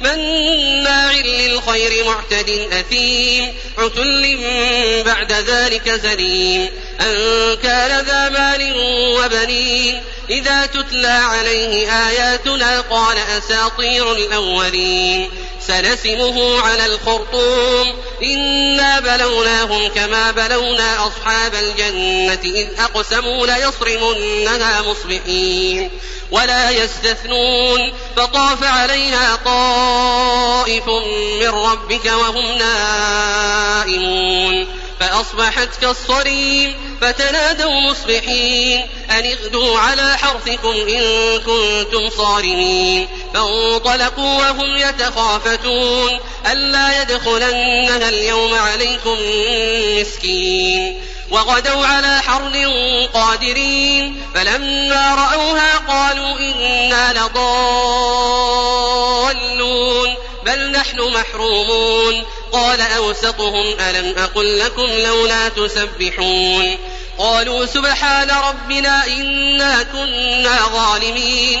مناع للخير معتد أثيم عتل بعد ذلك زليم. أن كان ذا مال وبنين إذا تتلى عليه آياتنا قال أساطير الأولين. سنسمه على الخرطوم. إنا بلوناهم كما بلونا أصحاب الجنة إذ أقسموا ليصرمنها مصبحين ولا يستثنون. فطاف عليها طائف من ربك وهم نائمون. فأصبحت كالصريم فتنادوا مصبحين. أن اغدوا على حرثكم إن كنتم صارمين. فانطلقوا وهم يتخافتون ألا يدخلنها اليوم عليكم مسكين وغدوا على حرد قادرين فلما رأوها قالوا إنا لضالون بل نحن محرومون قال أوسطهم ألم أقل لكم لولا تسبحون قالوا سبحان ربنا إنا كنا ظالمين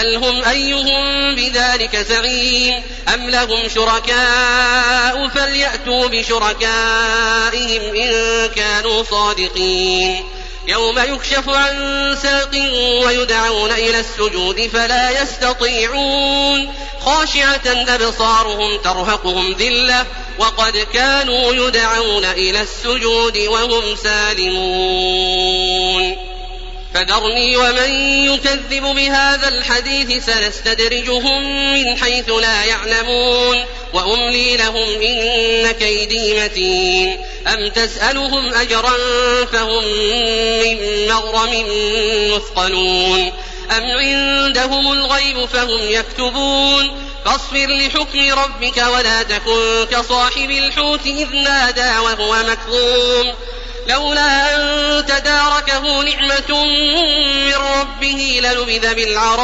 سلهم أيهم بذلك زعيم أم لهم شركاء فليأتوا بشركائهم إن كانوا صادقين يوم يكشف عن ساق ويدعون إلى السجود فلا يستطيعون خاشعة أبصارهم ترهقهم ذلة وقد كانوا يدعون إلى السجود وهم سالمون فذرني ومن يكذب بهذا الحديث سنستدرجهم من حيث لا يعلمون وأملي لهم إن كيدي متين. أم تسألهم أجرا فهم من مغرم مثقلون. أم عندهم الغيب فهم يكتبون. فاصبر لحكم ربك ولا تكن كصاحب الحوت إذ نادى وهو مكظوم. لولا أن تداركه نعمة من ربه لنبذ بالعراء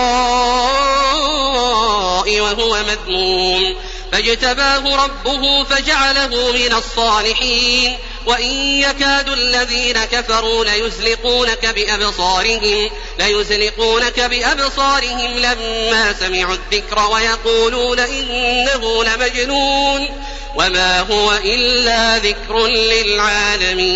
وهو مذموم. فاجتباه ربه فجعله من الصالحين. وإن يكاد الذين كفروا ليزلقونك بأبصارهم ليزلقونك بأبصارهم لما سمعوا الذكر ويقولون إنه لمجنون. وما هو إلا ذكر للعالمين.